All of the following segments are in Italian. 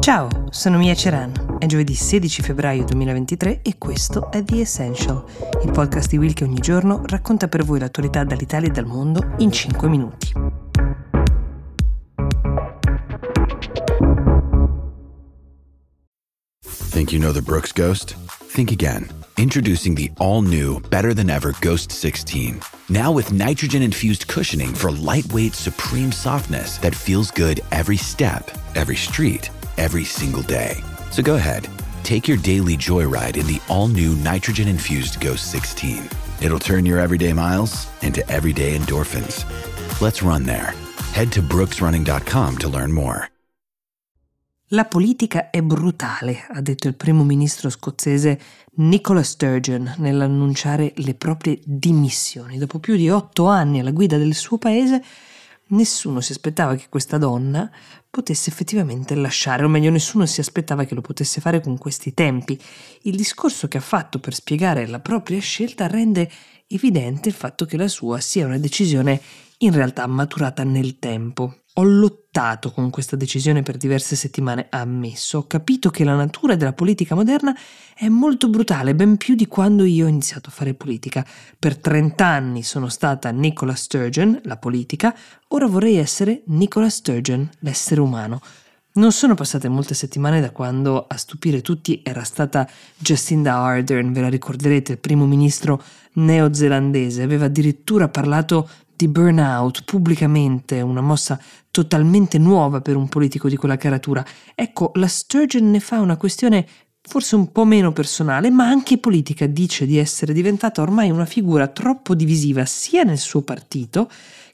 Ciao, sono Mia Ceran. È giovedì 16 febbraio 2023 e questo è The Essential, il podcast di Will che ogni giorno racconta per voi l'attualità dall'Italia e dal mondo in 5 minuti. Think you know the Brooks Ghost? Think again. Introducing the all new, better than ever Ghost 16. Now with nitrogen infused cushioning for lightweight, supreme softness that feels good every step, every street every single day. So go ahead, take your daily joyride in the all new nitrogen infused Ghost 16. It'll turn your everyday miles into everyday endorphins. Let's run there. Head to brooksrunning.com to learn more. La politica è brutale, ha detto il primo ministro scozzese Nicola Sturgeon nell'annunciare le proprie dimissioni. Dopo più di otto anni alla guida del suo paese, nessuno si aspettava che questa donna potesse effettivamente lasciare, o meglio nessuno si aspettava che lo potesse fare con questi tempi. Il discorso che ha fatto per spiegare la propria scelta rende evidente il fatto che la sua sia una decisione in realtà maturata nel tempo. Ho lottato con questa decisione per diverse settimane, ammesso. Ho capito che la natura della politica moderna è molto brutale, ben più di quando io ho iniziato a fare politica. Per 30 anni sono stata Nicola Sturgeon, la politica, ora vorrei essere Nicola Sturgeon, l'essere umano. Non sono passate molte settimane da quando a stupire tutti era stata Jacinda Ardern, ve la ricorderete, il primo ministro neozelandese, aveva addirittura parlato di burnout pubblicamente, una mossa totalmente nuova per un politico di quella caratura. Ecco, la Sturgeon ne fa una questione forse un po' meno personale, ma anche politica, dice di essere diventata ormai una figura troppo divisiva sia nel suo partito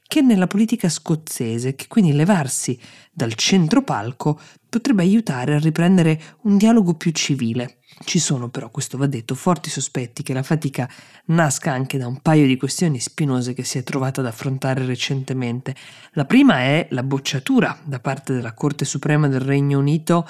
che nella politica scozzese, che quindi levarsi dal centro palco potrebbe aiutare a riprendere un dialogo più civile. Ci sono però, questo va detto, forti sospetti che la fatica nasca anche da un paio di questioni spinose che si è trovata ad affrontare recentemente. La prima è la bocciatura da parte della Corte Suprema del Regno Unito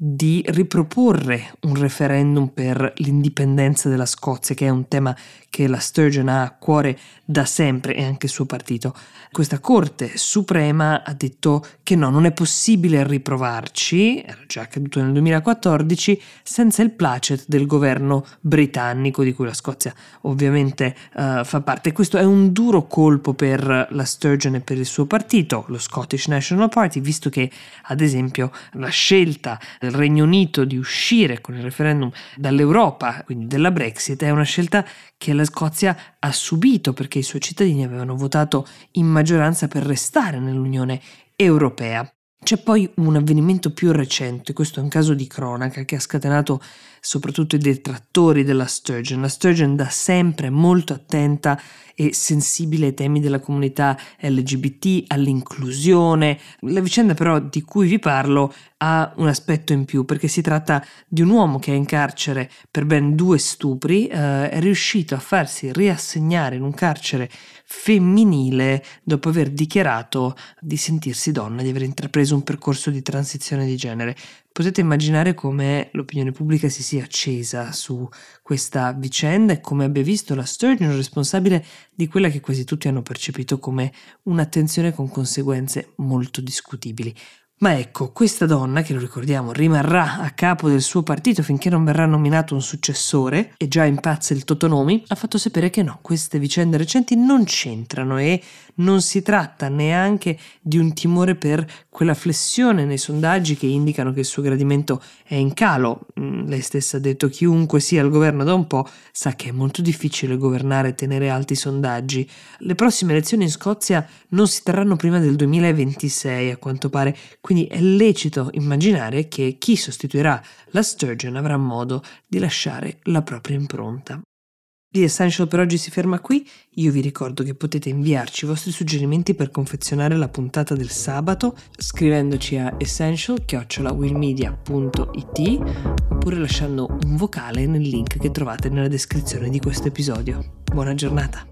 di riproporre un referendum per l'indipendenza della Scozia, che è un tema che la Sturgeon ha a cuore da sempre e anche il suo partito. Questa Corte Suprema ha detto che no, non è possibile riprovarci, era già accaduto nel 2014, senza il placet del governo britannico di cui la Scozia ovviamente uh, fa parte. Questo è un duro colpo per la Sturgeon e per il suo partito, lo Scottish National Party, visto che ad esempio la scelta del Regno Unito di uscire con il referendum dall'Europa, quindi della Brexit, è una scelta che la Scozia ha subito perché i suoi cittadini avevano votato in maggioranza per restare nell'Unione Europea. C'è poi un avvenimento più recente, questo è un caso di cronaca che ha scatenato soprattutto i detrattori della Sturgeon. La Sturgeon da sempre molto attenta e sensibile ai temi della comunità LGBT, all'inclusione. La vicenda però di cui vi parlo ha un aspetto in più perché si tratta di un uomo che è in carcere per ben due stupri, eh, è riuscito a farsi riassegnare in un carcere femminile dopo aver dichiarato di sentirsi donna, di aver intrapreso un percorso di transizione di genere. Potete immaginare come l'opinione pubblica si sia accesa su questa vicenda e come abbia visto la Sturgeon responsabile di quella che quasi tutti hanno percepito come un'attenzione con conseguenze molto discutibili. Ma ecco, questa donna, che lo ricordiamo, rimarrà a capo del suo partito finché non verrà nominato un successore, e già impazza il Totonomi, ha fatto sapere che no, queste vicende recenti non c'entrano e non si tratta neanche di un timore per quella flessione nei sondaggi che indicano che il suo gradimento è in calo. Mm, lei stessa ha detto chiunque sia al governo da un po' sa che è molto difficile governare e tenere alti i sondaggi. Le prossime elezioni in Scozia non si terranno prima del 2026 a quanto pare, quindi è lecito immaginare che chi sostituirà la Sturgeon avrà modo di lasciare la propria impronta. The Essential per oggi si ferma qui, io vi ricordo che potete inviarci i vostri suggerimenti per confezionare la puntata del sabato scrivendoci a essential-willmedia.it oppure lasciando un vocale nel link che trovate nella descrizione di questo episodio. Buona giornata!